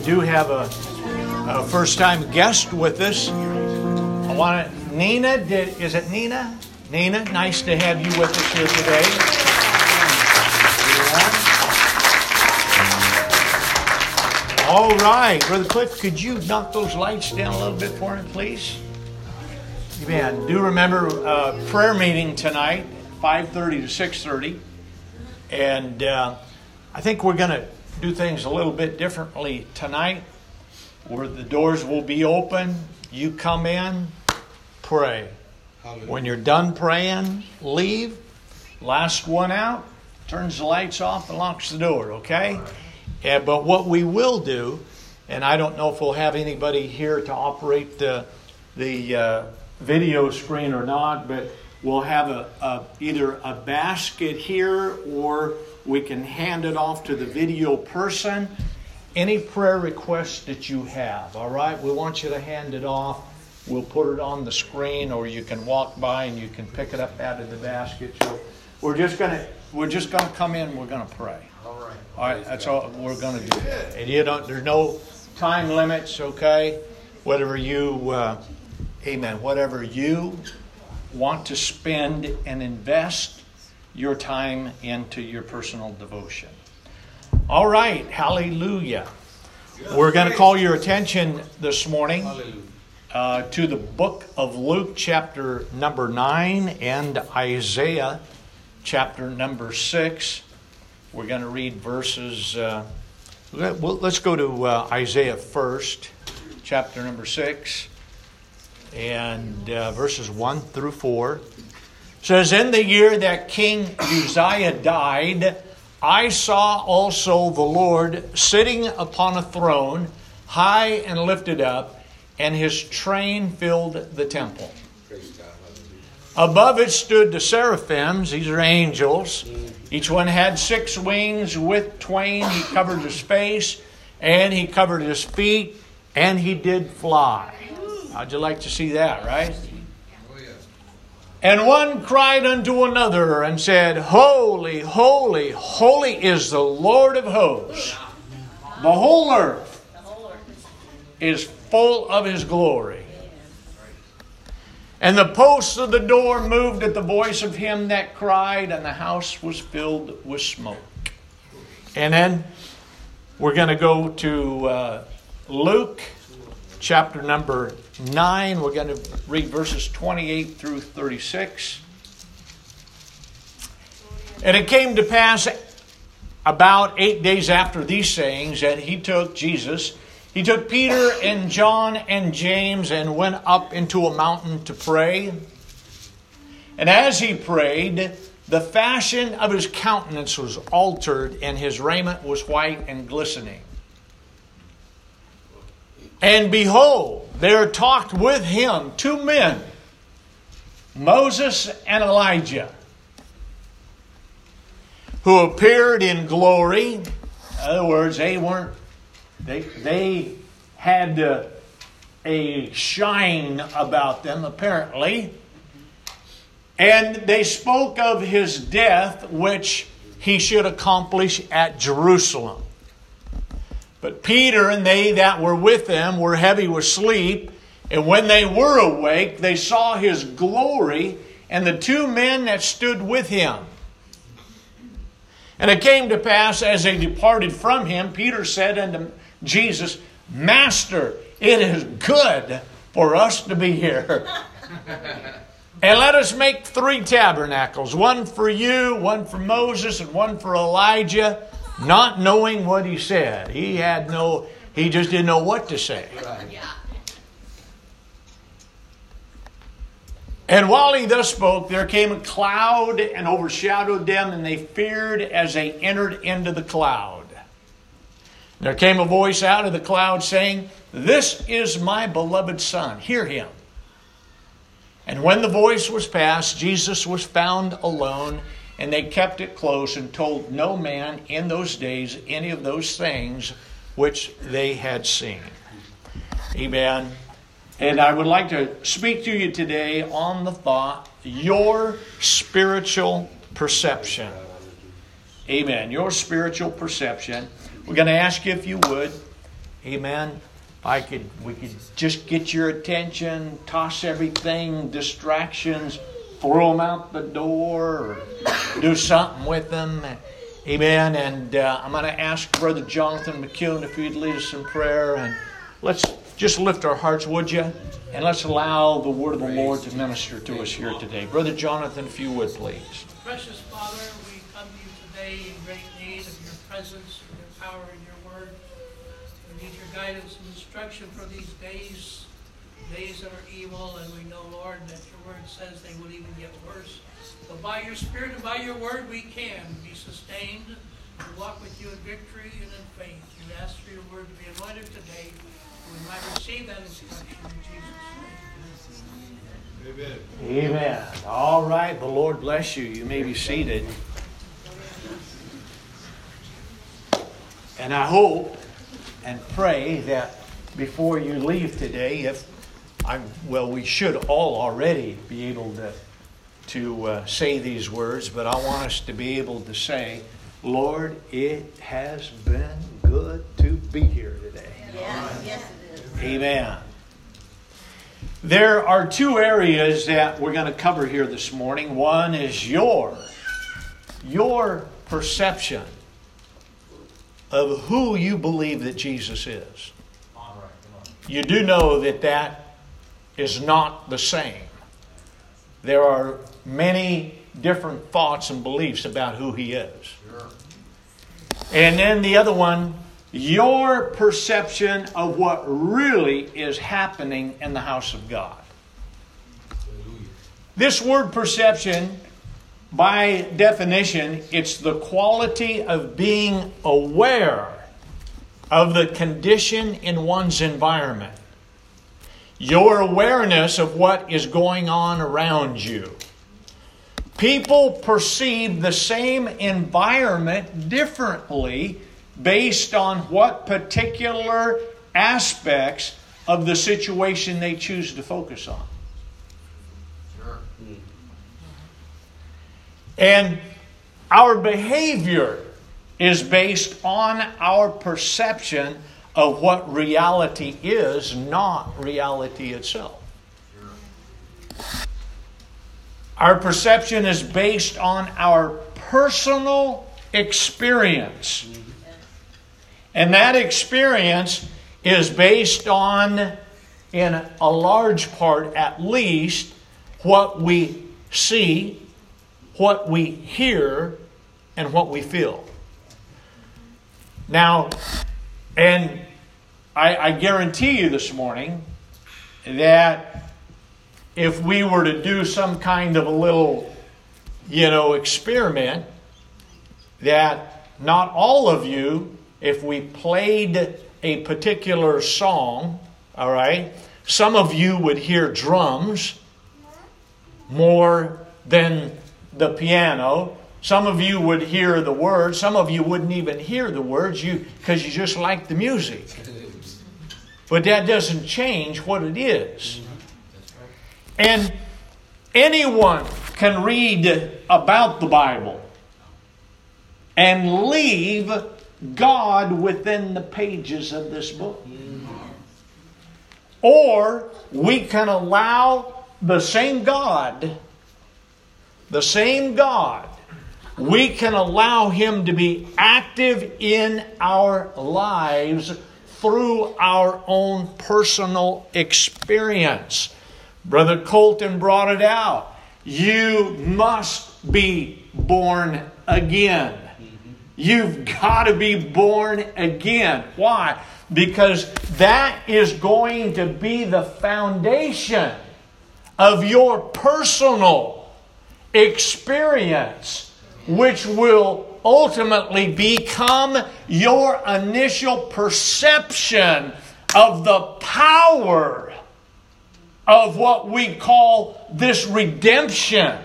we do have a, a first time guest with us. I want to, Nina, did, is it Nina? Nina, nice to have you with us here today. All right, Brother Cliff, could you knock those lights down a little bit for me, please? Amen. Do remember uh, prayer meeting tonight, 5.30 to 6.30. And uh, I think we're going to do things a little bit differently tonight, where the doors will be open. You come in, pray. Hallelujah. When you're done praying, leave. Last one out, turns the lights off and locks the door, okay? Yeah, but what we will do, and I don't know if we'll have anybody here to operate the, the uh, video screen or not, but we'll have a, a, either a basket here or we can hand it off to the video person. Any prayer requests that you have, all right? We want you to hand it off. We'll put it on the screen, or you can walk by and you can pick it up out of the basket. So we're just gonna we're just gonna come in. We're gonna pray. All right. All right. That's all we're gonna do. And you don't. There's no time limits. Okay. Whatever you, uh, Amen. Whatever you want to spend and invest your time into your personal devotion. All right, hallelujah. We're going to call your attention this morning uh, to the book of Luke, chapter number 9, and Isaiah, chapter number 6. We're going to read verses. Uh, let's go to uh, Isaiah first, chapter number 6, and uh, verses 1 through 4 says, In the year that King Uzziah died, I saw also the Lord sitting upon a throne, high and lifted up, and his train filled the temple. Above it stood the seraphims, these are angels. Each one had six wings. With twain he covered his face, and he covered his feet, and he did fly. How'd you like to see that, right? And one cried unto another and said, Holy, holy, holy is the Lord of hosts. The whole earth is full of his glory. And the posts of the door moved at the voice of him that cried, and the house was filled with smoke. And then we're going to go to uh, Luke chapter number 9. We're going to read verses 28 through 36. And it came to pass about eight days after these sayings that he took Jesus, he took Peter and John and James and went up into a mountain to pray. And as he prayed, the fashion of his countenance was altered, and his raiment was white and glistening. And behold, there talked with him two men, Moses and Elijah, who appeared in glory. In other words, they weren't, they, they had uh, a shine about them, apparently. And they spoke of his death, which he should accomplish at Jerusalem. But Peter and they that were with them were heavy with sleep. And when they were awake, they saw his glory and the two men that stood with him. And it came to pass as they departed from him, Peter said unto Jesus, Master, it is good for us to be here. and let us make three tabernacles one for you, one for Moses, and one for Elijah not knowing what he said. He had no, he just didn't know what to say. And while he thus spoke, there came a cloud and overshadowed them, and they feared as they entered into the cloud. There came a voice out of the cloud saying, This is my beloved Son, hear him. And when the voice was past, Jesus was found alone and they kept it close and told no man in those days any of those things which they had seen. Amen. And I would like to speak to you today on the thought your spiritual perception. Amen. Your spiritual perception. We're going to ask you if you would Amen. I could we could just get your attention, toss everything, distractions, throw them out the door, or do something with them. Amen. And uh, I'm going to ask Brother Jonathan McCune if he'd lead us in prayer. And let's just lift our hearts, would you? And let's allow the word of the Lord to minister to us here today. Brother Jonathan, if you would, please. Precious Father, we come to you today in great need of your presence, your power, and your word. We need your guidance and instruction for these days, days that are evil, and we know, Lord, that your word says they will even get worse. But by your Spirit and by your word, we can be sustained to walk with you in victory and in faith. You ask for your word to be anointed today. We might receive that instruction in Jesus' name. Amen. Amen. All right. The Lord bless you. You may be seated. And I hope and pray that before you leave today, if I'm, well, we should all already be able to to uh, say these words, but I want us to be able to say, Lord, it has been good to be here today. Yes, yes it is. Amen. There are two areas that we're going to cover here this morning. One is your your perception of who you believe that Jesus is. You do know that that is not the same. There are many different thoughts and beliefs about who he is. And then the other one, your perception of what really is happening in the house of God. This word perception, by definition, it's the quality of being aware of the condition in one's environment. Your awareness of what is going on around you. People perceive the same environment differently based on what particular aspects of the situation they choose to focus on. And our behavior is based on our perception of what reality is, not reality itself. Our perception is based on our personal experience. And that experience is based on, in a large part at least, what we see, what we hear, and what we feel. Now, and I, I guarantee you this morning that if we were to do some kind of a little, you know, experiment, that not all of you, if we played a particular song, all right, some of you would hear drums more than the piano. Some of you would hear the words. Some of you wouldn't even hear the words you because you just like the music. But that doesn't change what it is. And anyone can read about the Bible and leave God within the pages of this book. Or we can allow the same God, the same God, we can allow Him to be active in our lives through our own personal experience. Brother Colton brought it out. You must be born again. You've got to be born again. Why? Because that is going to be the foundation of your personal experience, which will ultimately become your initial perception of the power of what we call this redemption.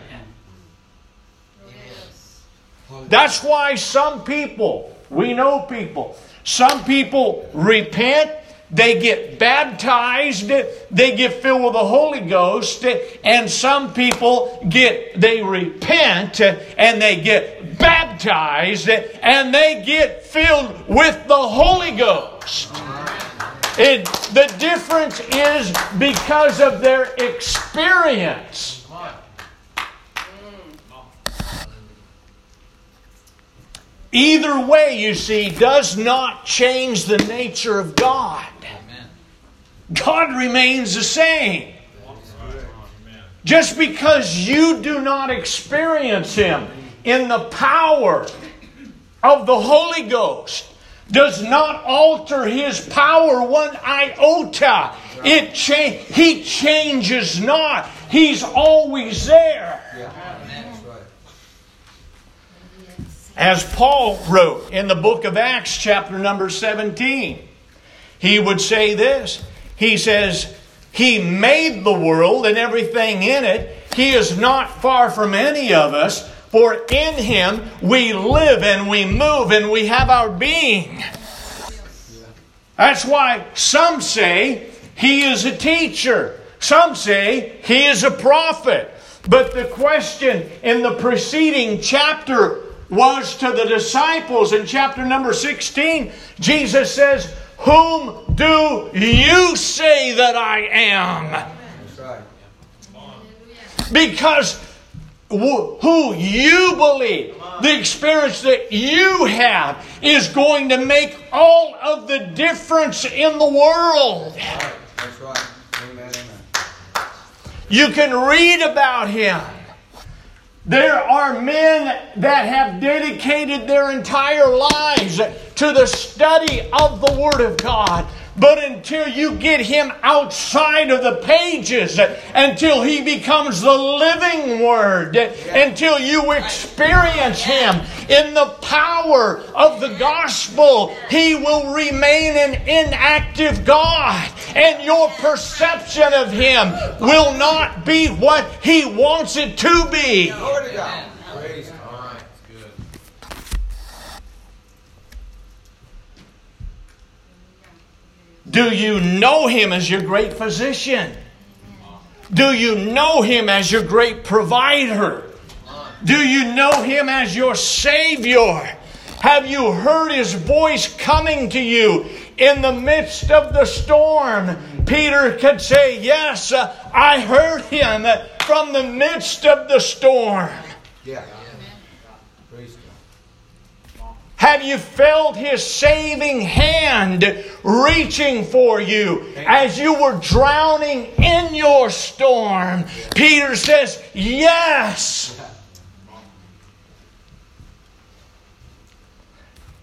That's why some people, we know people, some people repent, they get baptized, they get filled with the Holy Ghost, and some people get, they repent and they get baptized and they get filled with the Holy Ghost. The difference is because of their experience. Either way, you see, does not change the nature of God. God remains the same. Just because you do not experience Him in the power of the Holy Ghost does not alter His power one iota. It cha- He changes not. He's always there. As Paul wrote in the book of Acts, chapter number 17, he would say this. He says, He made the world and everything in it. He is not far from any of us, for in Him we live and we move and we have our being. That's why some say He is a teacher, some say He is a prophet. But the question in the preceding chapter was to the disciples in chapter number 16. Jesus says, Whom do you say that I am? Because who you believe, the experience that you have, is going to make all of the difference in the world. You can read about him. There are men that have dedicated their entire lives to the study of the Word of God. But until you get him outside of the pages, until he becomes the living word, until you experience him in the power of the gospel, he will remain an inactive God. And your perception of him will not be what he wants it to be. Do you know Him as your great physician? Do you know Him as your great provider? Do you know Him as your Savior? Have you heard His voice coming to you in the midst of the storm? Peter could say, Yes, uh, I heard Him from the midst of the storm. Yeah. Have you felt His saving hand reaching for you as you were drowning in your storm? Peter says, Yes.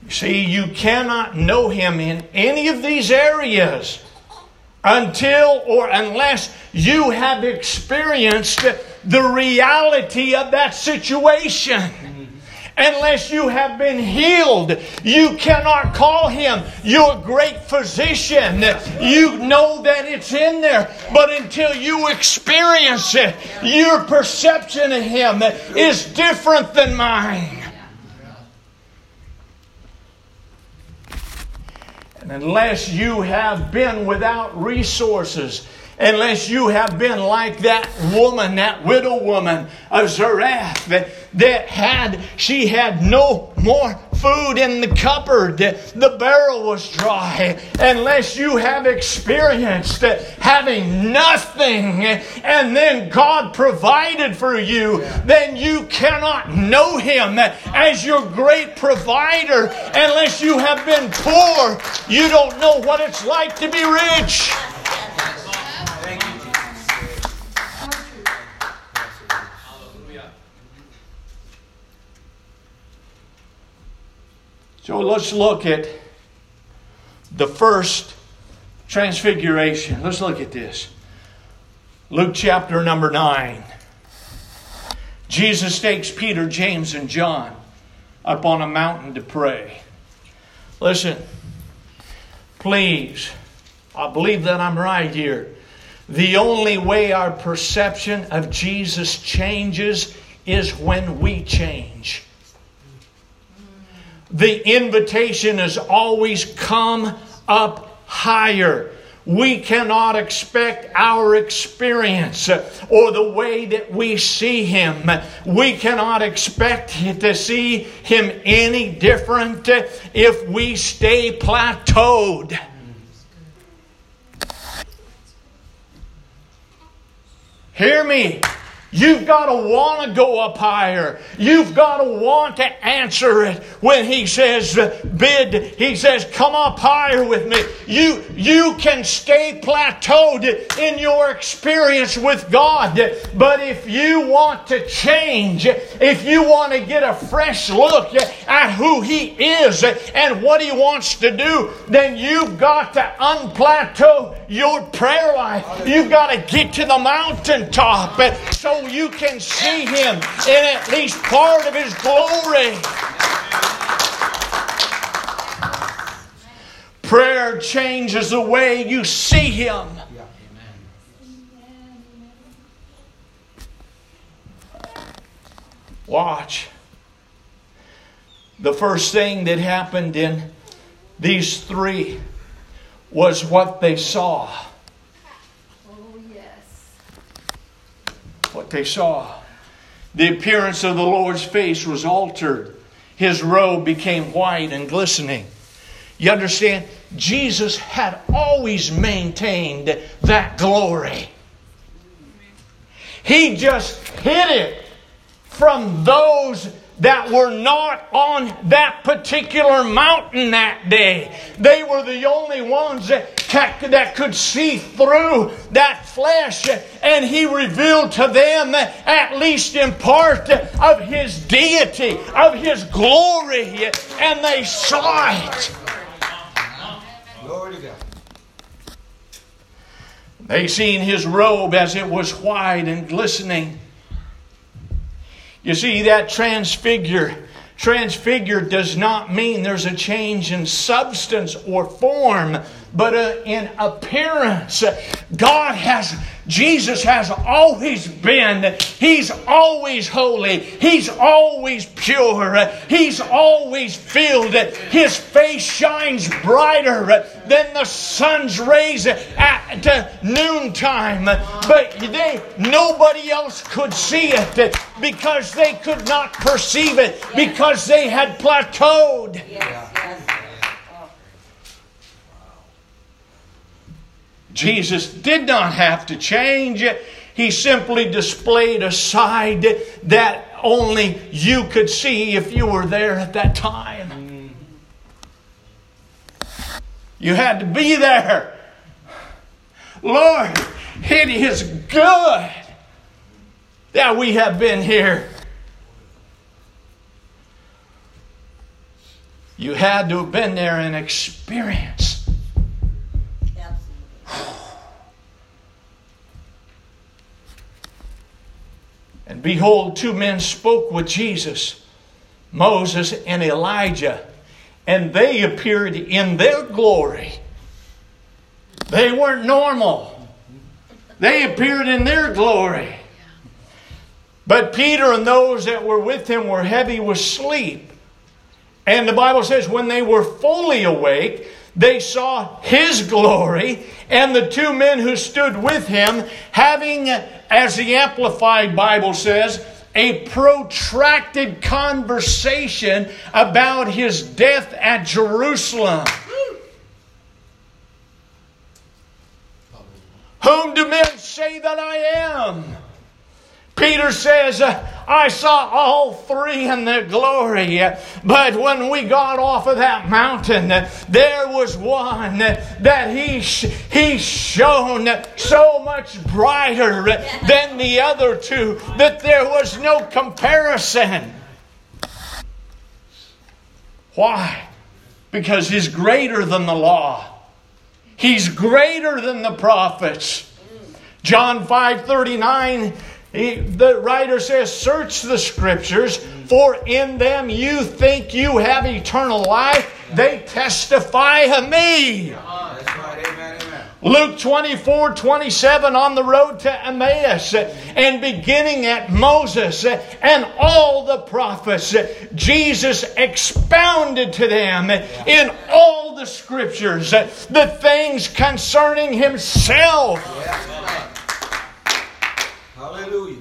You see, you cannot know Him in any of these areas until or unless you have experienced the reality of that situation unless you have been healed. You cannot call him your great physician. You know that it's in there, but until you experience it, your perception of him is different than mine. And unless you have been without resources, unless you have been like that woman, that widow woman of Zarephath, that, that had, she had no more food in the cupboard, the barrel was dry. Unless you have experienced having nothing and then God provided for you, then you cannot know Him as your great provider. Unless you have been poor, you don't know what it's like to be rich. So let's look at the first transfiguration. Let's look at this. Luke chapter number 9. Jesus takes Peter, James, and John up on a mountain to pray. Listen, please, I believe that I'm right here. The only way our perception of Jesus changes is when we change the invitation is always come up higher. We cannot expect our experience or the way that we see Him. We cannot expect to see Him any different if we stay plateaued. Hear me. You've got to want to go up higher. You've got to want to answer it when he says bid. He says come up higher with me. You you can stay plateaued in your experience with God, but if you want to change, if you want to get a fresh look at who he is and what he wants to do, then you've got to unplateau your prayer life. You've got to get to the mountaintop so you can see Him in at least part of His glory. Prayer changes the way you see Him. Watch. The first thing that happened in these three was what they saw. What they saw. The appearance of the Lord's face was altered. His robe became white and glistening. You understand? Jesus had always maintained that glory. He just hid it from those that were not on that particular mountain that day. They were the only ones that, that could see through that flesh, and He revealed to them, at least in part, of His deity, of His glory, and they saw it. They seen His robe as it was white and glistening you see, that transfigure, transfigure does not mean there's a change in substance or form, but in appearance. God has, Jesus has always been, He's always holy, He's always pure, He's always filled. His face shines brighter than the sun's rays at noontime. But they, nobody else could see it because they could not perceive it because they had plateaued. Jesus did not have to change. He simply displayed a side that only you could see if you were there at that time. You had to be there. Lord, it is good that we have been here. You had to have been there and experienced And behold, two men spoke with Jesus, Moses and Elijah, and they appeared in their glory. They weren't normal, they appeared in their glory. But Peter and those that were with him were heavy with sleep. And the Bible says, when they were fully awake, they saw his glory and the two men who stood with him having, as the Amplified Bible says, a protracted conversation about his death at Jerusalem. Whom do men say that I am? Peter says, I saw all three in their glory, but when we got off of that mountain, there was one that he, he shone so much brighter than the other two that there was no comparison. Why? Because he's greater than the law. He's greater than the prophets. John 5 39 he, the writer says, Search the scriptures, for in them you think you have eternal life. They testify of me. Luke 24 27 on the road to Emmaus and beginning at Moses and all the prophets, Jesus expounded to them in all the scriptures the things concerning himself. Hallelujah.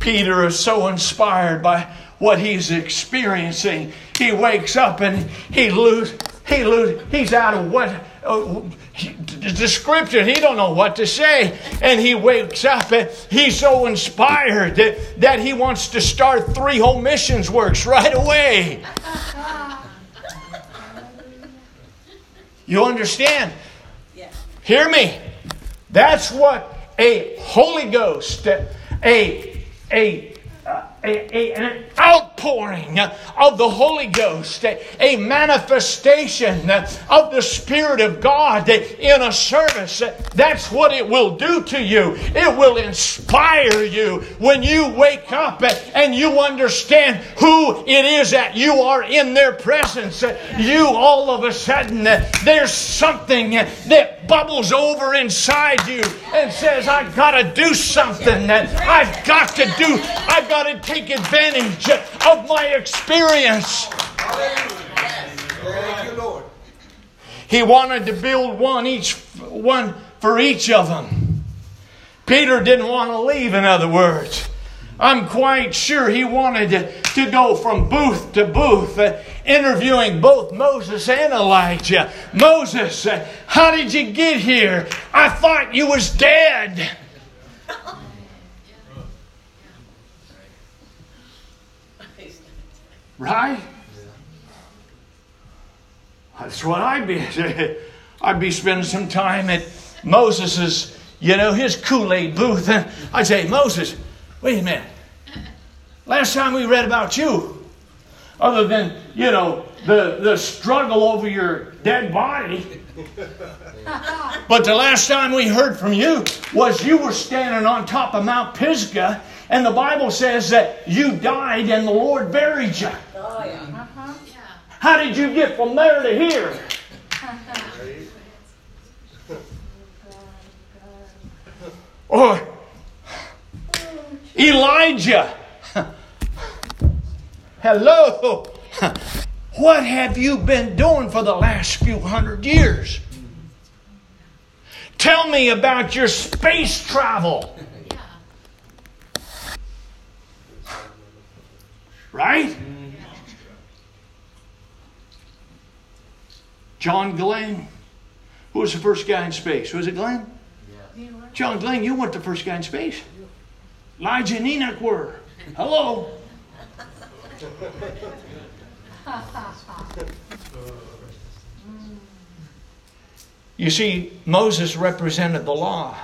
Peter is so inspired by what he's experiencing. He wakes up and he lo- he lose, he's out of what uh, description. He don't know what to say, and he wakes up and he's so inspired that, that he wants to start three whole missions works right away. You understand? Hear me. That's what a Holy Ghost, a a a, a, an outpouring of the Holy Ghost, a, manifestation of the Spirit of God in a service. That's what it will do to you. It will inspire you when you wake up and you understand who it is that you are in their presence. You all of a sudden, there's something that bubbles over inside you and says, I've got to do something. I've got to do, I've got to take advantage my experience. He wanted to build one each one for each of them. Peter didn't want to leave, in other words. I'm quite sure he wanted to, to go from booth to booth, uh, interviewing both Moses and Elijah. Moses, uh, how did you get here? I thought you was dead. Right? That's what I'd be. I'd be spending some time at Moses's, you know, his Kool-Aid booth. And I'd say, Moses, wait a minute. Last time we read about you, other than, you know, the, the struggle over your dead body. but the last time we heard from you was you were standing on top of Mount Pisgah, and the Bible says that you died and the Lord buried you. Oh, yeah. Uh-huh. Yeah. How did you get from there to here? or Elijah. Hello. What have you been doing for the last few hundred years? Tell me about your space travel. Right? John Glenn. Who was the first guy in space? Was it Glenn? John Glenn, you weren't the first guy in space. Elijah and Enoch were. Hello. You see, Moses represented the law.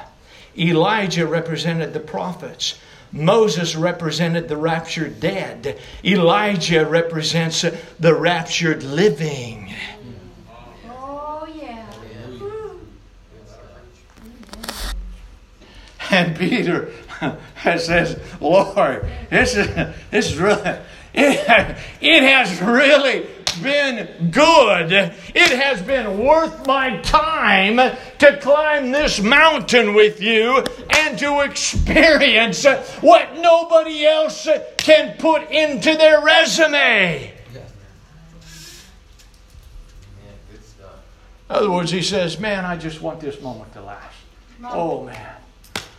Elijah represented the prophets. Moses represented the raptured dead. Elijah represents the raptured living. Oh, yeah. And Peter has says, Lord, this is, this is really, it, it has really been good. It has been worth my time to climb this mountain with you and to experience what nobody else can put into their resume. In other words, he says, Man, I just want this moment to last. Oh, man.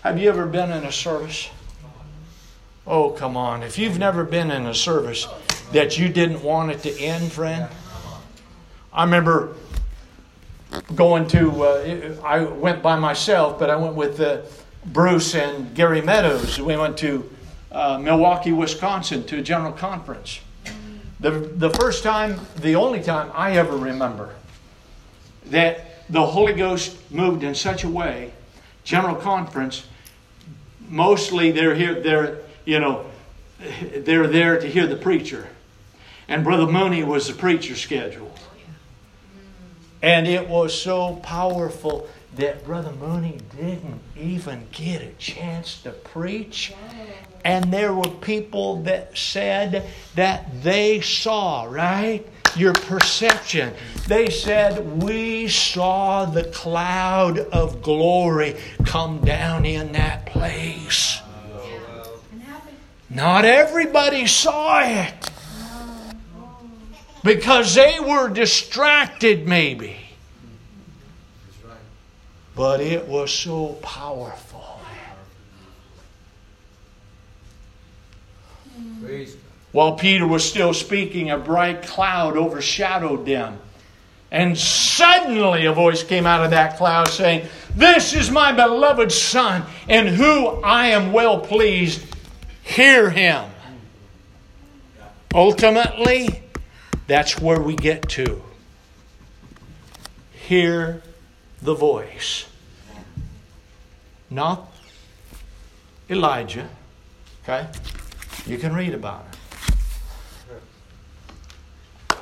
Have you ever been in a service? Oh, come on. If you've never been in a service that you didn't want it to end, friend, I remember going to, uh, I went by myself, but I went with uh, Bruce and Gary Meadows. We went to uh, Milwaukee, Wisconsin to a general conference. The, the first time, the only time I ever remember that the Holy Ghost moved in such a way, general conference, mostly they're here, they're, you know, they're there to hear the preacher. And Brother Mooney was the preacher scheduled. And it was so powerful that Brother Mooney didn't even get a chance to preach. And there were people that said that they saw, right? Your perception. They said, We saw the cloud of glory come down in that place. Not everybody saw it because they were distracted, maybe. But it was so powerful. While Peter was still speaking, a bright cloud overshadowed them. And suddenly a voice came out of that cloud saying, This is my beloved Son, in who I am well pleased. Hear him. Ultimately, that's where we get to. Hear the voice. Not Elijah. Okay? You can read about it.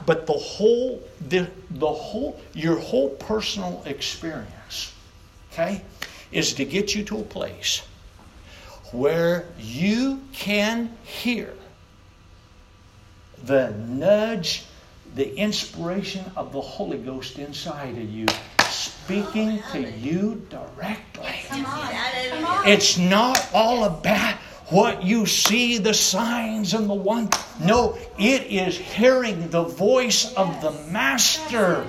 But the whole, the, the whole, your whole personal experience, okay, is to get you to a place where you can hear the nudge, the inspiration of the Holy Ghost inside of you speaking to you directly. Come on. Come on. It's not all about what you see, the signs and the one. No, it is hearing the voice of the Master.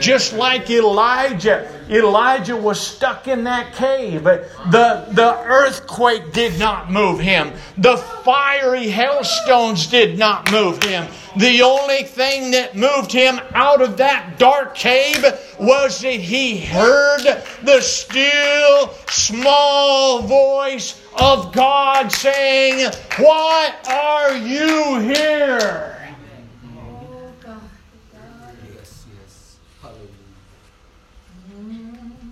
Just like Elijah. Elijah was stuck in that cave. The, the earthquake did not move him. The fiery hailstones did not move him. The only thing that moved him out of that dark cave was that he heard the still small voice of God saying, Why are you here? Oh, God.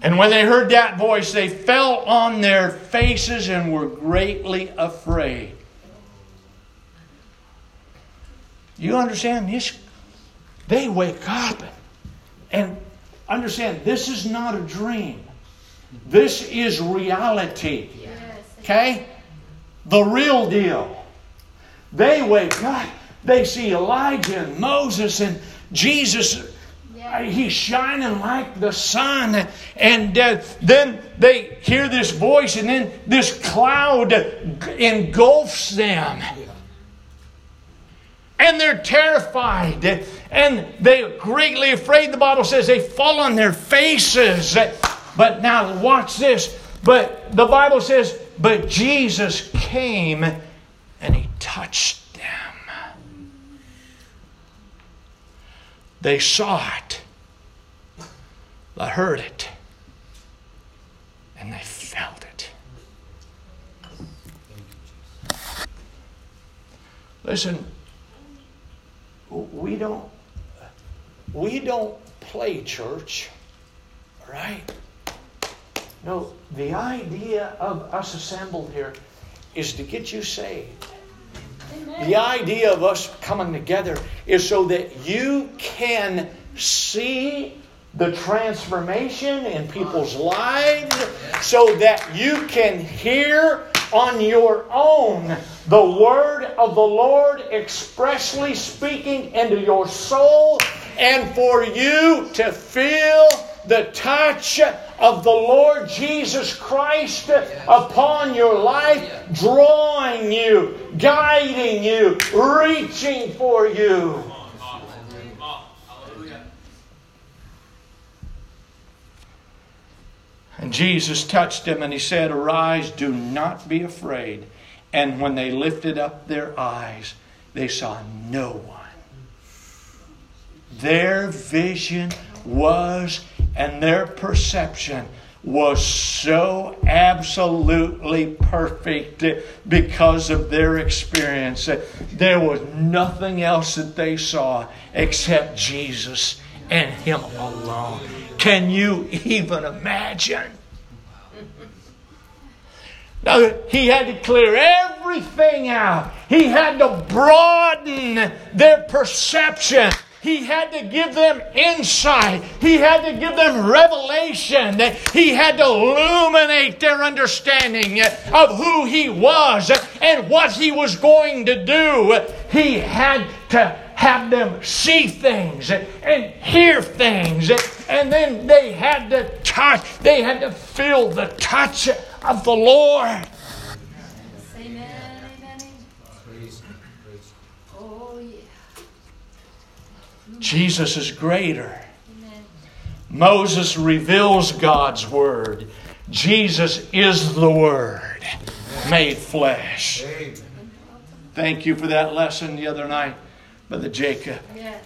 And when they heard that voice, they fell on their faces and were greatly afraid. You understand this? They wake up and understand this is not a dream. This is reality. Okay? The real deal. They wake up, they see Elijah and Moses and Jesus. He's shining like the sun. And uh, then they hear this voice, and then this cloud engulfs them. And they're terrified. And they're greatly afraid. The Bible says they fall on their faces. But now, watch this. But the Bible says, but Jesus came and he touched them. They saw it, they heard it, and they felt it. Listen, we don't we don't play church, right? No, the idea of us assembled here is to get you saved. The idea of us coming together is so that you can see the transformation in people's lives, so that you can hear on your own the word of the Lord expressly speaking into your soul, and for you to feel the touch of the Lord Jesus Christ upon your life, drawing you, guiding you, reaching for you. And Jesus touched him and he said, Arise, do not be afraid. And when they lifted up their eyes, they saw no one. Their vision was, and their perception was so absolutely perfect because of their experience. There was nothing else that they saw except Jesus and Him alone. Can you even imagine? Now, he had to clear everything out. He had to broaden their perception. He had to give them insight. He had to give them revelation. He had to illuminate their understanding of who He was and what He was going to do. He had to have them see things and hear things. And then they had to touch, they had to feel the touch of the Lord. Amen. Amen. Oh, yeah. Jesus is greater. Amen. Moses reveals God's word. Jesus is the word made flesh. Thank you for that lesson the other night, Brother Jacob. Yes.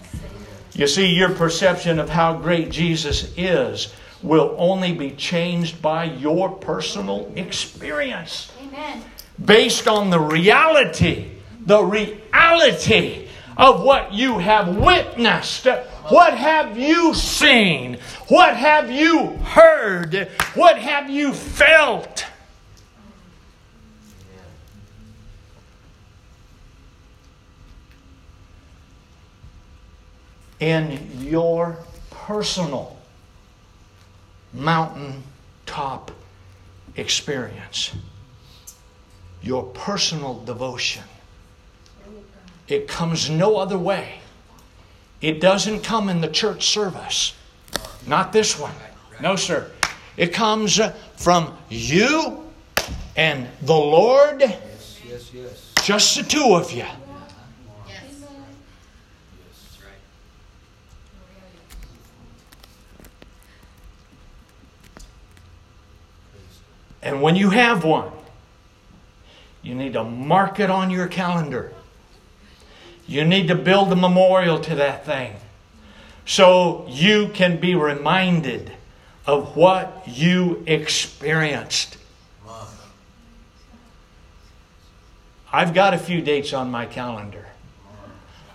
You see, your perception of how great Jesus is will only be changed by your personal experience. Amen. Based on the reality, the reality of what you have witnessed. What have you seen? What have you heard? What have you felt? In your personal mountaintop experience, your personal devotion. It comes no other way. It doesn't come in the church service. Not this one. No, sir. It comes from you and the Lord. Yes, yes, yes. Just the two of you. Yes. That's right. And when you have one, you need to mark it on your calendar. You need to build a memorial to that thing so you can be reminded of what you experienced. I've got a few dates on my calendar.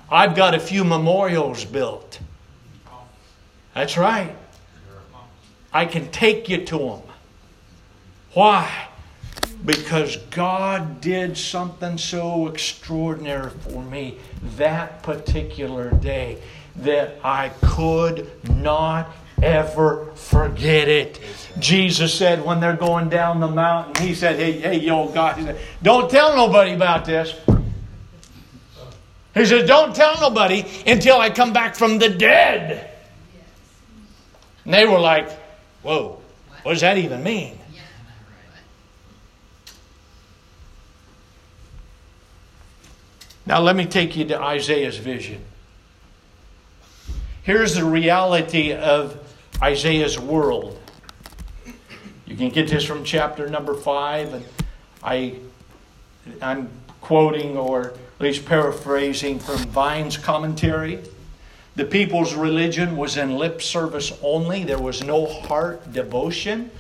I've got a few memorials built. That's right. I can take you to them. Why? Because God did something so extraordinary for me that particular day that I could not ever forget it. Jesus said when they're going down the mountain, He said, Hey, hey, yo, God, said, don't tell nobody about this. He says, Don't tell nobody until I come back from the dead. And they were like, Whoa, what does that even mean? Now, let me take you to Isaiah's vision. Here's the reality of Isaiah's world. You can get this from chapter number five, and I, I'm quoting or at least paraphrasing from Vine's commentary. The people's religion was in lip service only, there was no heart devotion.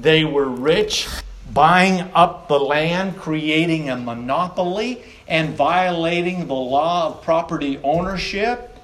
They were rich, buying up the land, creating a monopoly, and violating the law of property ownership.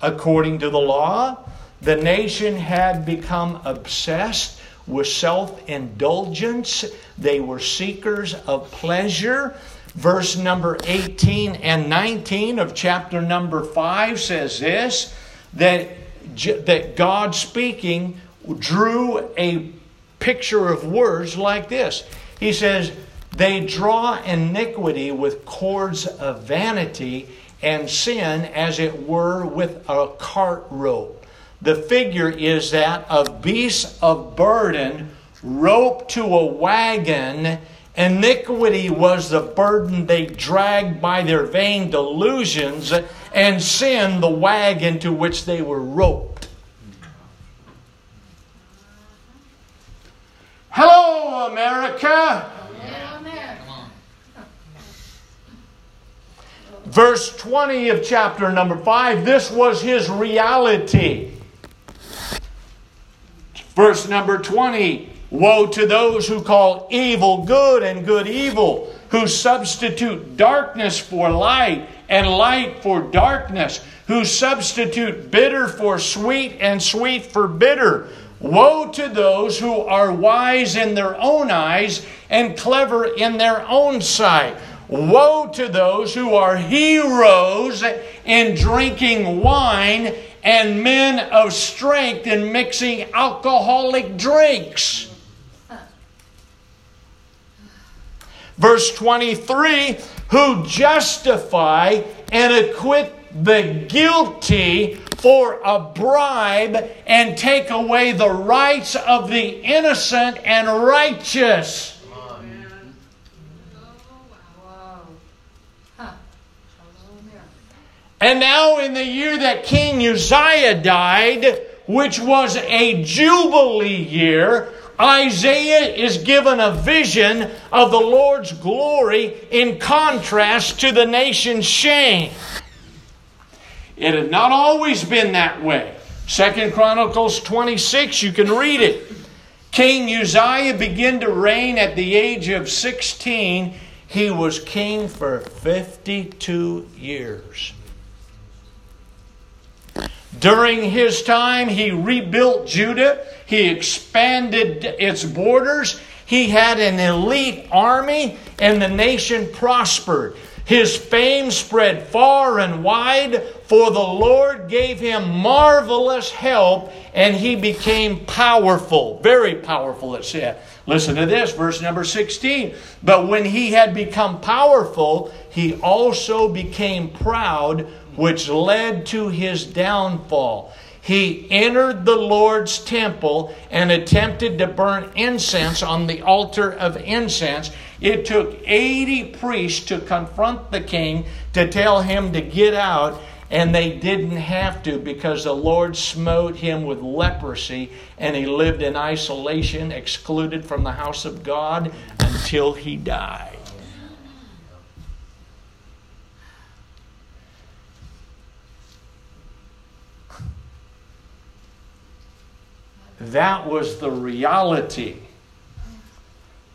According to the law, the nation had become obsessed with self indulgence. They were seekers of pleasure. Verse number 18 and 19 of chapter number 5 says this that, that God speaking drew a picture of words like this. He says, They draw iniquity with cords of vanity and sin as it were with a cart rope. The figure is that of beasts of burden roped to a wagon. Iniquity was the burden they dragged by their vain delusions, and sin the wagon to which they were roped. Hello, America! Verse 20 of chapter number 5, this was his reality. Verse number 20 Woe to those who call evil good and good evil, who substitute darkness for light and light for darkness, who substitute bitter for sweet and sweet for bitter. Woe to those who are wise in their own eyes and clever in their own sight. Woe to those who are heroes in drinking wine and men of strength in mixing alcoholic drinks. Verse 23 who justify and acquit the guilty for a bribe and take away the rights of the innocent and righteous. And now, in the year that King Uzziah died, which was a Jubilee year, Isaiah is given a vision of the Lord's glory in contrast to the nation's shame. It had not always been that way. Second Chronicles 26, you can read it. King Uzziah began to reign at the age of 16. He was king for 52 years. During his time, he rebuilt Judah, he expanded its borders, he had an elite army, and the nation prospered. His fame spread far and wide, for the Lord gave him marvelous help, and he became powerful, very powerful, it said. Listen to this, verse number 16. But when he had become powerful, he also became proud, which led to his downfall. He entered the Lord's temple and attempted to burn incense on the altar of incense. It took 80 priests to confront the king to tell him to get out, and they didn't have to because the Lord smote him with leprosy and he lived in isolation, excluded from the house of God until he died. That was the reality.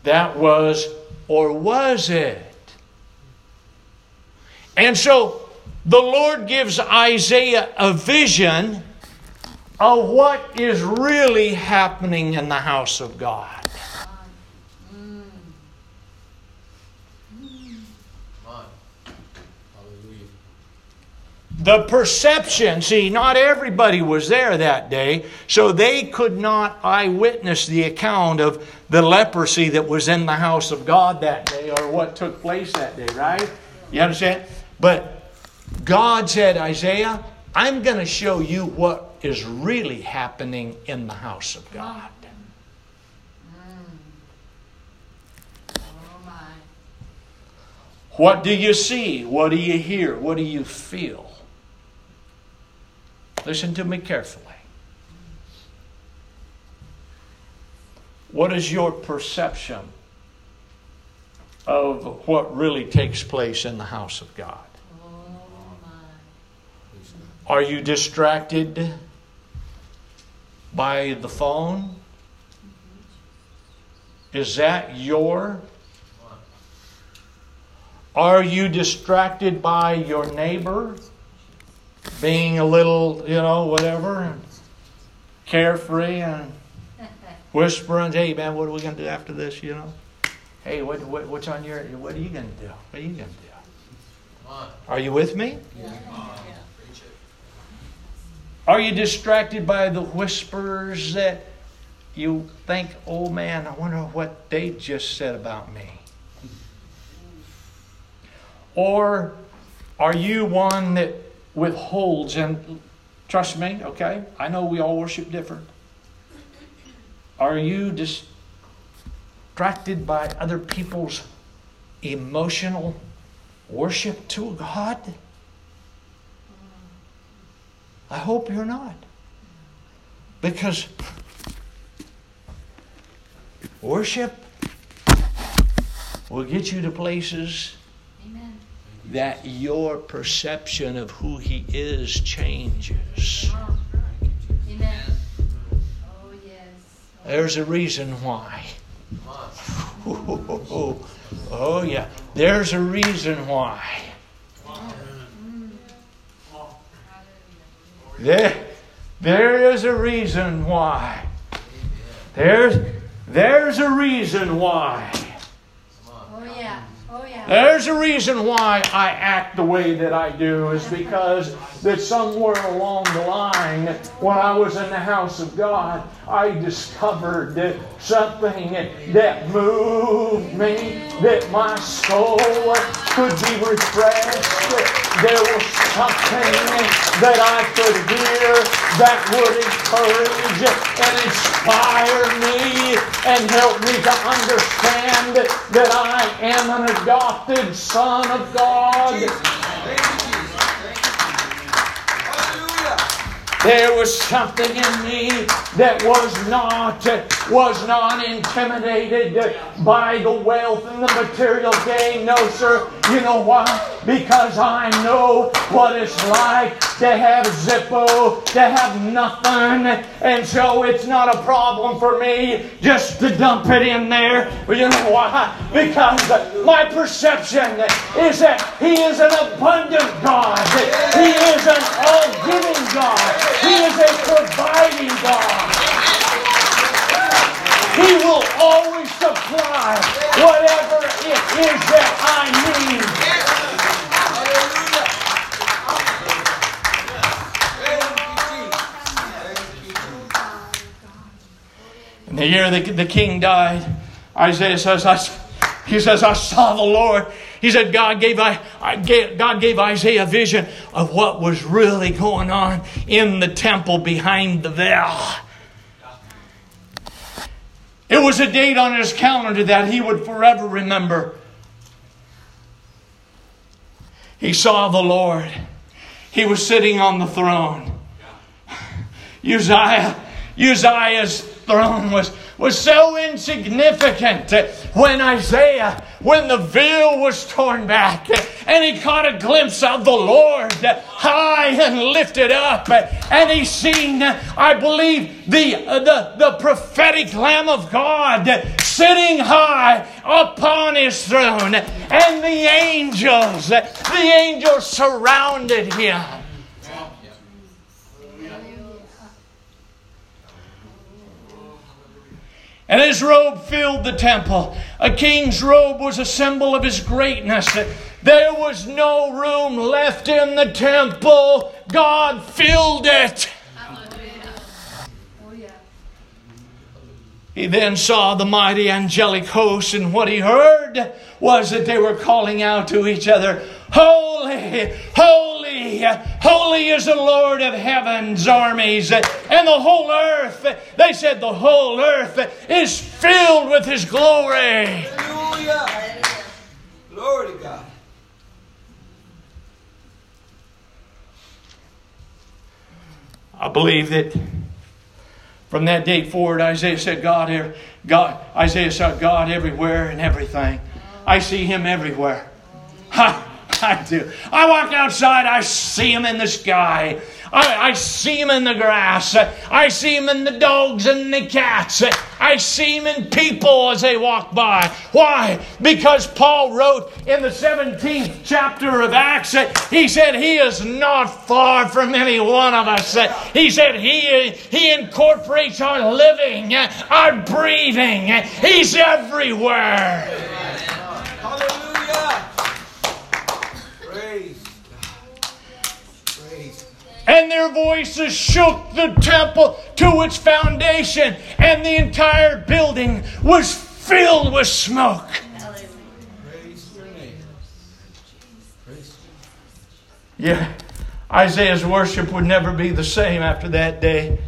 That was, or was it? And so the Lord gives Isaiah a vision of what is really happening in the house of God. The perception, see, not everybody was there that day, so they could not eyewitness the account of the leprosy that was in the house of God that day or what took place that day, right? You understand? But God said, Isaiah, I'm going to show you what is really happening in the house of God. Oh, what do you see? What do you hear? What do you feel? Listen to me carefully. What is your perception of what really takes place in the house of God? Are you distracted by the phone? Is that your? Are you distracted by your neighbor being a little, you know, whatever, and carefree and whispering, hey man, what are we going to do after this, you know? Hey, what, what, what's on your, what are you going to do? What are you going to do? Are you with me? Are you distracted by the whispers that you think, oh man, I wonder what they just said about me? Or are you one that withholds and trust me, okay? I know we all worship different. Are you distracted by other people's emotional worship to God? I hope you're not. Because worship will get you to places. That your perception of who He is changes. Oh. There's a reason why. Oh, yeah. There's a reason why. There, there is a reason why. There's, there's a reason why. There's a reason why I act the way that I do is because that somewhere along the line, when I was in the house of God, I discovered something that moved me, that my soul could be refreshed. There was something that I could hear that would encourage and inspire me and help me to understand that I am an adopted son of God. There was something in me that was not was not intimidated by the wealth and the material gain. No, sir. You know why? Because I know what it's like to have Zippo, to have nothing. And so it's not a problem for me just to dump it in there. But you know why? Because my perception is that He is an abundant God. He is an all-giving God. He is a providing God. He will always supply whatever it is that I need. In the year the, the king died, Isaiah says, I, he says, I saw the Lord. He said, God gave, I, I gave, God gave Isaiah a vision of what was really going on in the temple behind the veil. It was a date on his calendar that he would forever remember. He saw the Lord. He was sitting on the throne. Uzziah, Uzziah's throne was, was so insignificant when Isaiah, when the veil was torn back and he caught a glimpse of the Lord high and lifted up and he seen, I believe, the, the, the prophetic Lamb of God sitting high upon his throne and the angels, the angels surrounded him. And his robe filled the temple. A king's robe was a symbol of his greatness. There was no room left in the temple. God filled it. He then saw the mighty angelic host, and what he heard was that they were calling out to each other, Holy, holy, holy is the Lord of heaven's armies. And the whole earth, they said the whole earth is filled with his glory. Hallelujah. Glory to God. I believe that from that date forward, Isaiah said, God God, Isaiah saw God everywhere and everything. I see him everywhere. Ha! I do. I walk outside, I see him in the sky. I, I, see him in the grass. I see him in the dogs and the cats. I see him in people as they walk by. Why? Because Paul wrote in the 17th chapter of Acts, he said, He is not far from any one of us. He said, He, he incorporates our living, our breathing. He's everywhere. Hallelujah. And their voices shook the temple to its foundation, and the entire building was filled with smoke. Yeah, Isaiah's worship would never be the same after that day.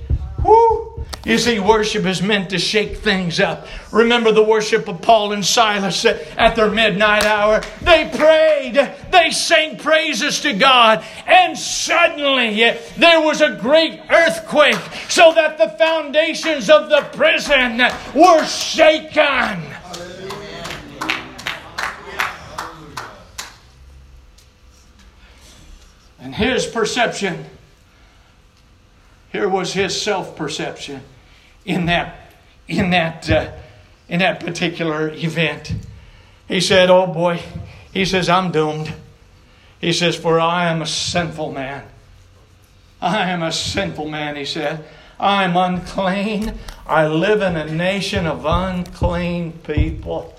Woo! You see, worship is meant to shake things up. Remember the worship of Paul and Silas at their midnight hour? They prayed, they sang praises to God, and suddenly eh, there was a great earthquake so that the foundations of the prison eh, were shaken. And his perception, here was his self perception in that, in that, uh, in that particular event. He said, Oh boy, he says, I'm doomed. He says, For I am a sinful man. I am a sinful man, he said. I'm unclean. I live in a nation of unclean people.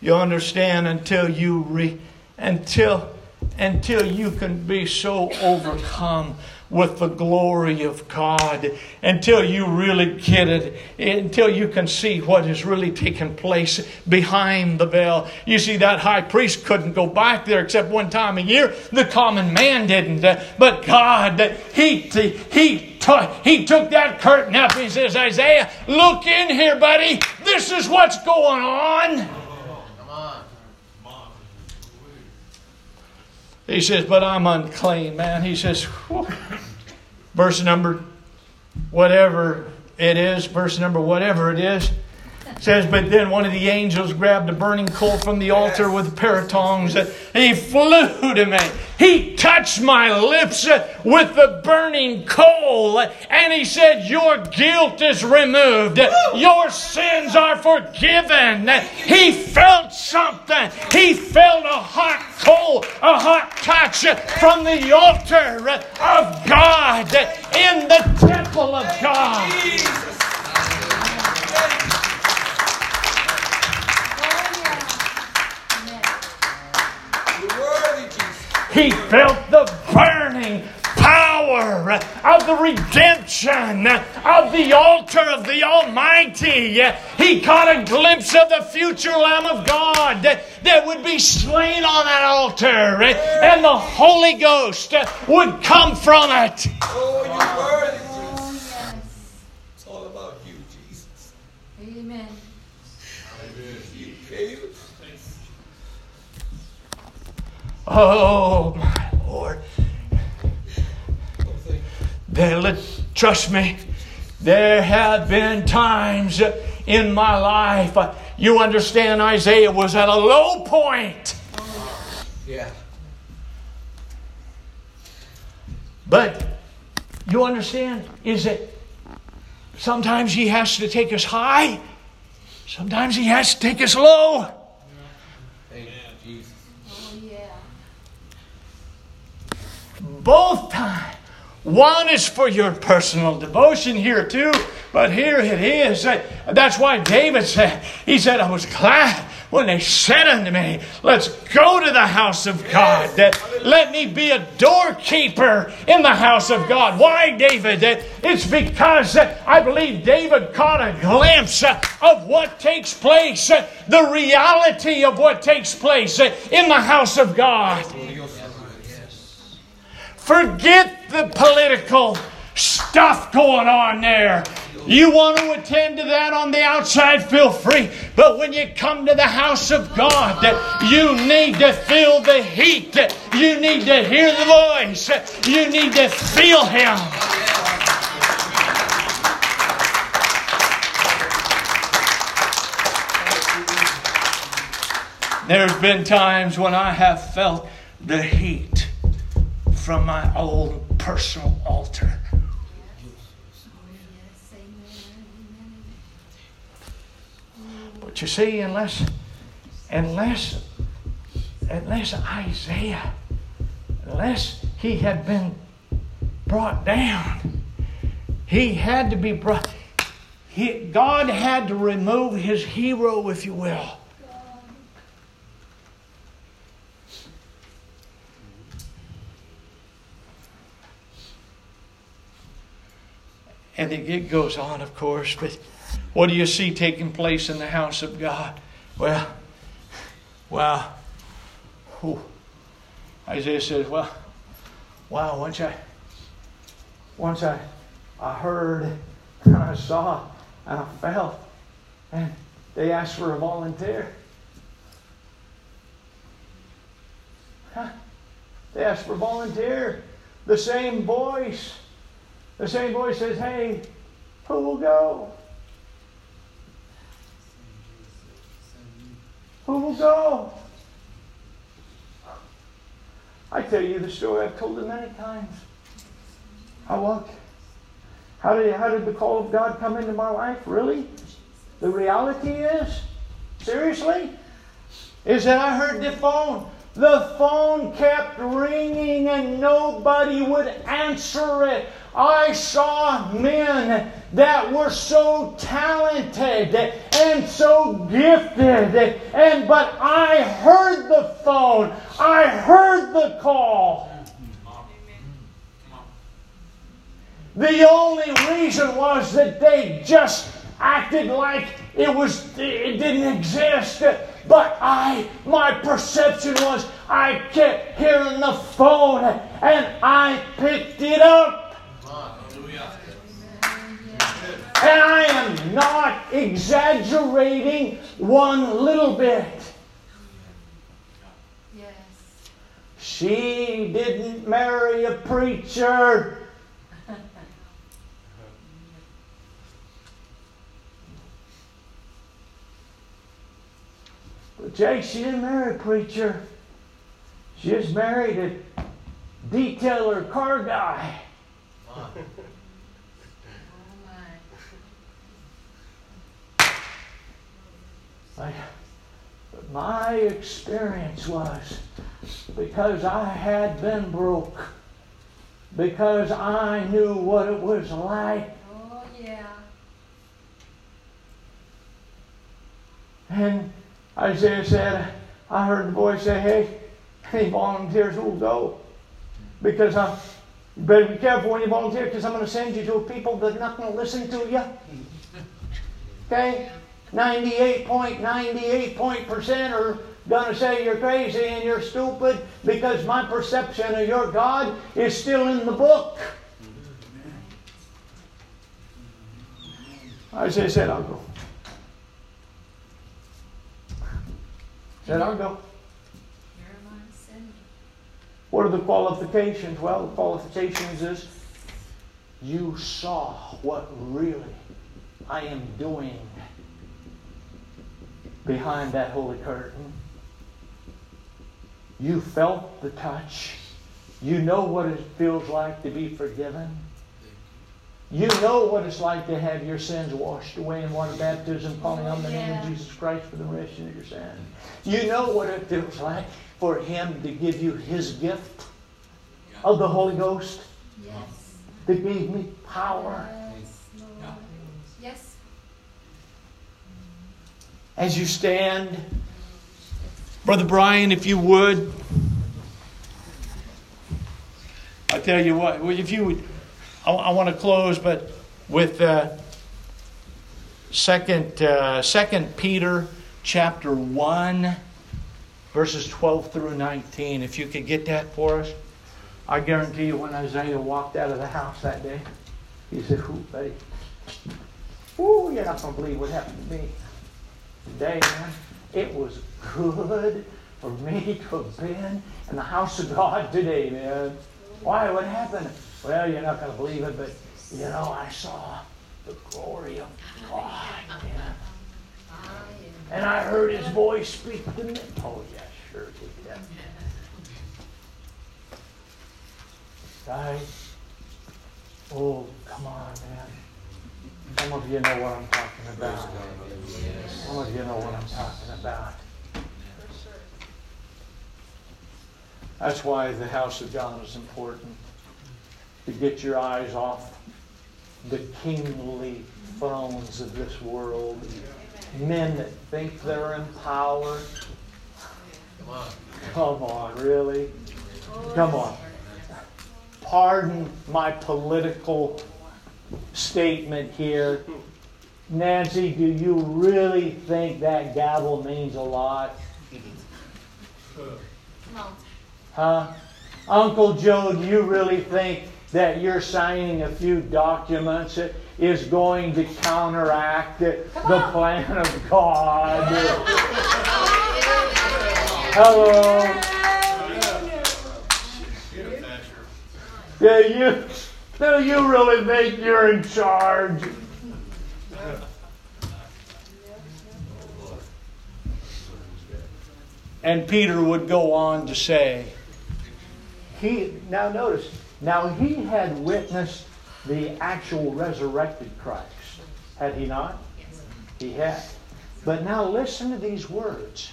You understand until you re, until until you can be so overcome with the glory of God, until you really get it, until you can see what is really taking place behind the veil. You see, that high priest couldn't go back there except one time a year. The common man didn't. Uh, but God, uh, He, He, he took that curtain up. He says, Isaiah, look in here, buddy. This is what's going on. He says, But I'm unclean, man. He says, verse number whatever it is, verse number whatever it is. says, but then one of the angels grabbed a burning coal from the altar with a pair of tongs. He flew to me. He touched my lips with the burning coal. And he said, Your guilt is removed. Your sins are forgiven. He felt something. He felt a hot coal, a hot touch from the altar of God in the temple of God. He felt the burning power of the redemption of the altar of the Almighty. He caught a glimpse of the future Lamb of God that would be slain on that altar, and the Holy Ghost would come from it. Oh, you're worthy, Jesus. Yes. It's all about you, Jesus. Amen. You came. Oh, my Lord. Oh. There, let, trust me, there have been times in my life. Uh, You understand, Isaiah was at a low point. Yeah. But you understand, is that sometimes he has to take us high, sometimes he has to take us low. Thank you, Jesus. Oh, yeah. Both times. One is for your personal devotion here too, but here it is. That's why David said, he said, I was glad when they said unto me, let's go to the house of God. that Let me be a doorkeeper in the house of God. Why, David? It's because I believe David caught a glimpse of what takes place, the reality of what takes place in the house of God. Forget the political stuff going on there. You want to attend to that on the outside, feel free. But when you come to the house of God, you need to feel the heat. You need to hear the voice. You need to feel Him. There's been times when I have felt the heat from my own personal altar. But you see, unless, unless, unless Isaiah, unless he had been brought down, he had to be brought. He, God had to remove his hero, if you will. And it, it goes on, of course, but what do you see taking place in the house of God? Well, well, whew. Isaiah says, well, wow, once I, once I, I heard and I saw and I felt, and they asked for a volunteer. Huh? They asked for a volunteer. The same voice. The same voice says, hey, who will go? Who will go? I tell you the story, I've told it many times. I walked. How did, how did the call of God come into my life? Really? The reality is, seriously, is that I heard the phone. The phone kept ringing and nobody would answer it. I saw men that were so talented and so gifted and but I heard the phone. I heard the call. The only reason was that they just acted like it was it didn't exist. But I my perception was I kept hearing the phone and I picked it up. And I am not exaggerating one little bit. Yes. She didn't marry a preacher. Jake, she didn't marry a preacher. She just married a detailer car guy. Oh my. But my experience was because I had been broke, because I knew what it was like, Oh yeah. and Isaiah said, I heard the voice say, hey, any volunteers will go. Because I, better be careful when you volunteer because I'm going to send you to people that are not going to listen to you. Okay? 98.98 point percent are going to say you're crazy and you're stupid because my perception of your God is still in the book. Isaiah said, I'll go. Said, I'll go. What are the qualifications? Well, the qualifications is you saw what really I am doing behind that holy curtain. You felt the touch. You know what it feels like to be forgiven. You know what it's like to have your sins washed away in water baptism, calling on the name of Jesus Christ for the remission of your sins. You know what it feels like for Him to give you His gift of the Holy Ghost Yes. that gave me power. Yes, Yes. As you stand, Brother Brian, if you would, I tell you what, if you would, I, I want to close, but with uh, second, uh, second Peter chapter one, verses twelve through nineteen. If you could get that for us, I guarantee you, when Isaiah walked out of the house that day, he said, "Ooh, buddy, ooh, you're not gonna believe what happened to me." today, man. It was good for me to have been in the house of God today, man. Why? What happened? Well, you're not going to believe it, but you know, I saw the glory of God, man. And I heard His voice speak to me. Oh, yeah, sure did. Yeah. Guys, oh, come on, man. Some of you know what I'm talking about. Some of you know what I'm talking about. That's why the house of God is important. To get your eyes off the kingly thrones of this world. Men that think they're in power. Come on. Come on, really? Come on. Pardon my political statement here. Nancy, do you really think that gavel means a lot? Huh? Uncle Joe, do you really think that you're signing a few documents is going to counteract the plan of God? Hello? Do you, do you really think you're in charge? And Peter would go on to say, he now notice, now he had witnessed the actual resurrected Christ, had he not? He had. But now listen to these words.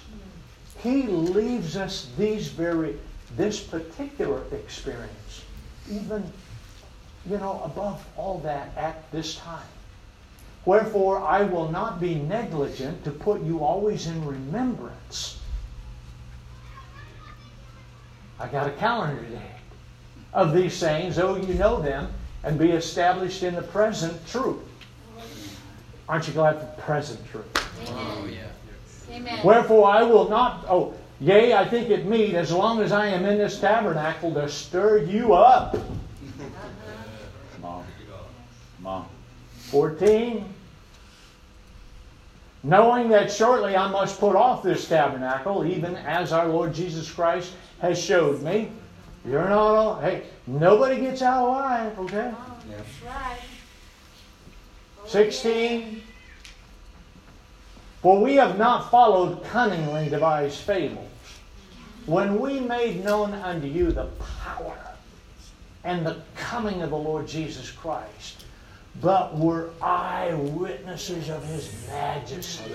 He leaves us these very this particular experience, even you know, above all that at this time. Wherefore I will not be negligent to put you always in remembrance. I got a calendar today of these sayings, though you know them, and be established in the present truth. Aren't you glad for present truth? Oh, yeah. Amen. Wherefore I will not, oh, yea, I think it meet, as long as I am in this tabernacle, to stir you up. Come on. Come on. 14. Knowing that shortly I must put off this tabernacle, even as our Lord Jesus Christ has showed me. You're not all, hey, nobody gets out alive, okay? Oh, that's right. 16. For we have not followed cunningly devised fables. When we made known unto you the power and the coming of the Lord Jesus Christ, but were eyewitnesses of his majesty.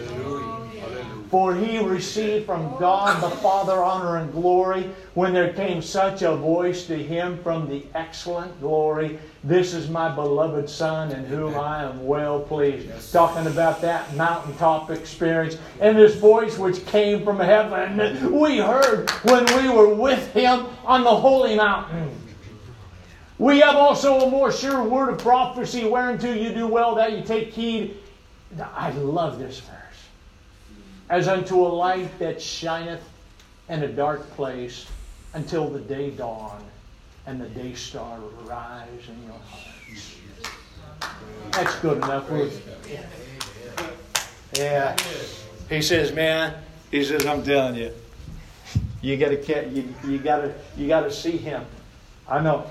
For he received from God the Father honor and glory when there came such a voice to him from the excellent glory. This is my beloved Son in whom I am well pleased. Talking about that mountaintop experience. And this voice which came from heaven, we heard when we were with him on the holy mountain. We have also a more sure word of prophecy, whereunto you do well that you take heed. I love this verse. As unto a light that shineth in a dark place until the day dawn and the day star rise in your hearts. That's good enough. Yeah. He says, man, he says, I'm telling you, you gotta you, you gotta you gotta see him. I know.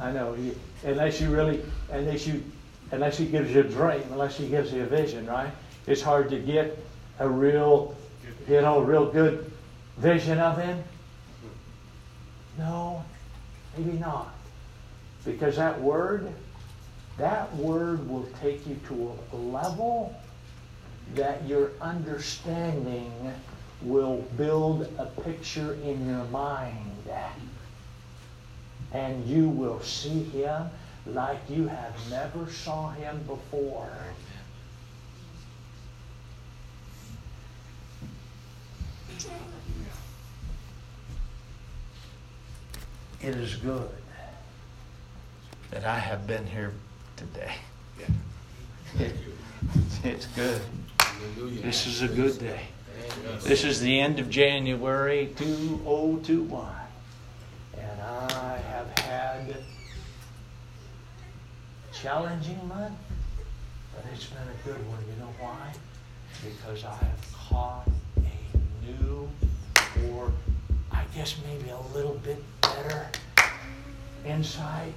I know. Unless you really, unless you, unless he gives you a dream, unless he gives you a vision, right? It's hard to get a real, you know, real good vision of him. No, maybe not, because that word, that word will take you to a level that your understanding will build a picture in your mind and you will see him like you have never saw him before. It is good that I have been here today. it's good. This is a good day. This is the end of January 2021. And had challenging month, but it's been a good one. You know why? Because I have caught a new, or I guess maybe a little bit better insight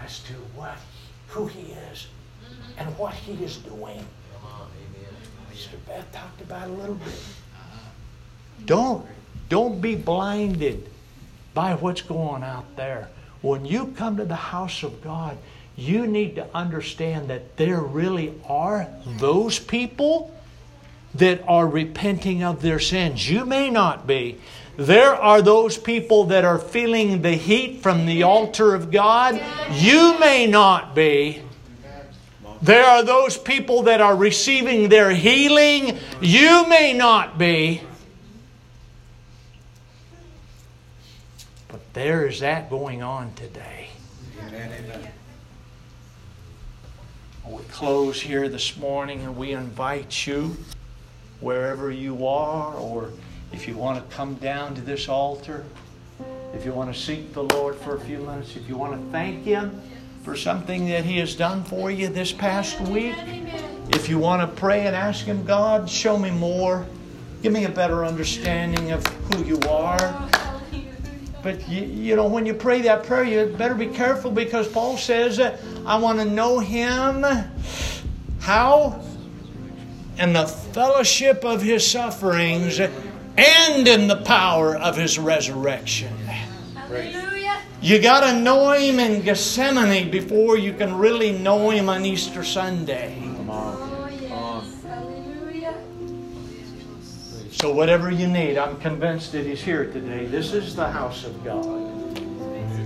as to what, who he is, and what he is doing. Mr. Beth talked about a little bit. Don't, don't be blinded by what's going out there. When you come to the house of God, you need to understand that there really are those people that are repenting of their sins. You may not be. There are those people that are feeling the heat from the altar of God. You may not be. There are those people that are receiving their healing. You may not be. But there is that going on today. Amen, amen. We close here this morning and we invite you, wherever you are, or if you want to come down to this altar, if you want to seek the Lord for a few minutes, if you want to thank Him for something that He has done for you this past week, if you want to pray and ask Him, God, show me more, give me a better understanding of who you are. But you, you know, when you pray that prayer, you better be careful because Paul says, I want to know Him. How? In the fellowship of His sufferings and in the power of His resurrection. Hallelujah. You got to know Him in Gethsemane before you can really know Him on Easter Sunday. So, whatever you need, I'm convinced that He's here today. This is the house of God.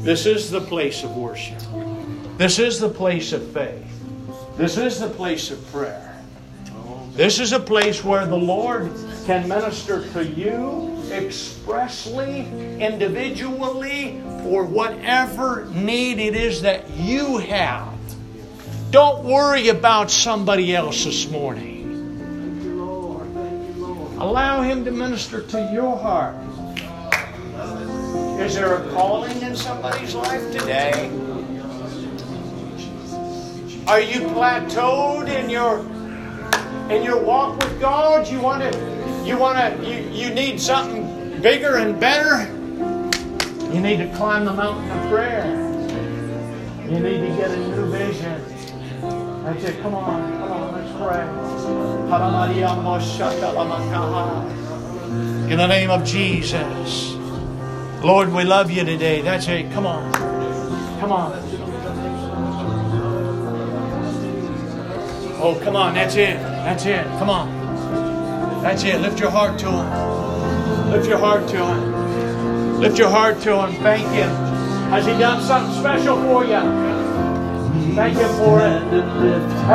This is the place of worship. This is the place of faith. This is the place of prayer. This is a place where the Lord can minister to you expressly, individually, for whatever need it is that you have. Don't worry about somebody else this morning. Allow Him to minister to your heart. Is there a calling in somebody's life today? Are you plateaued in your in your walk with God? You want to you want to you, you need something bigger and better? You need to climb the mountain of prayer. You need to get a new vision, That's it. Come on. Come on. Let's pray. In the name of Jesus. Lord, we love you today. That's it. Come on. Come on. Oh, come on. That's it. That's it. Come on. That's it. Lift your heart to Him. Lift your heart to Him. Lift your heart to Him. Thank Him. Has He done something special for you? Thank you for it.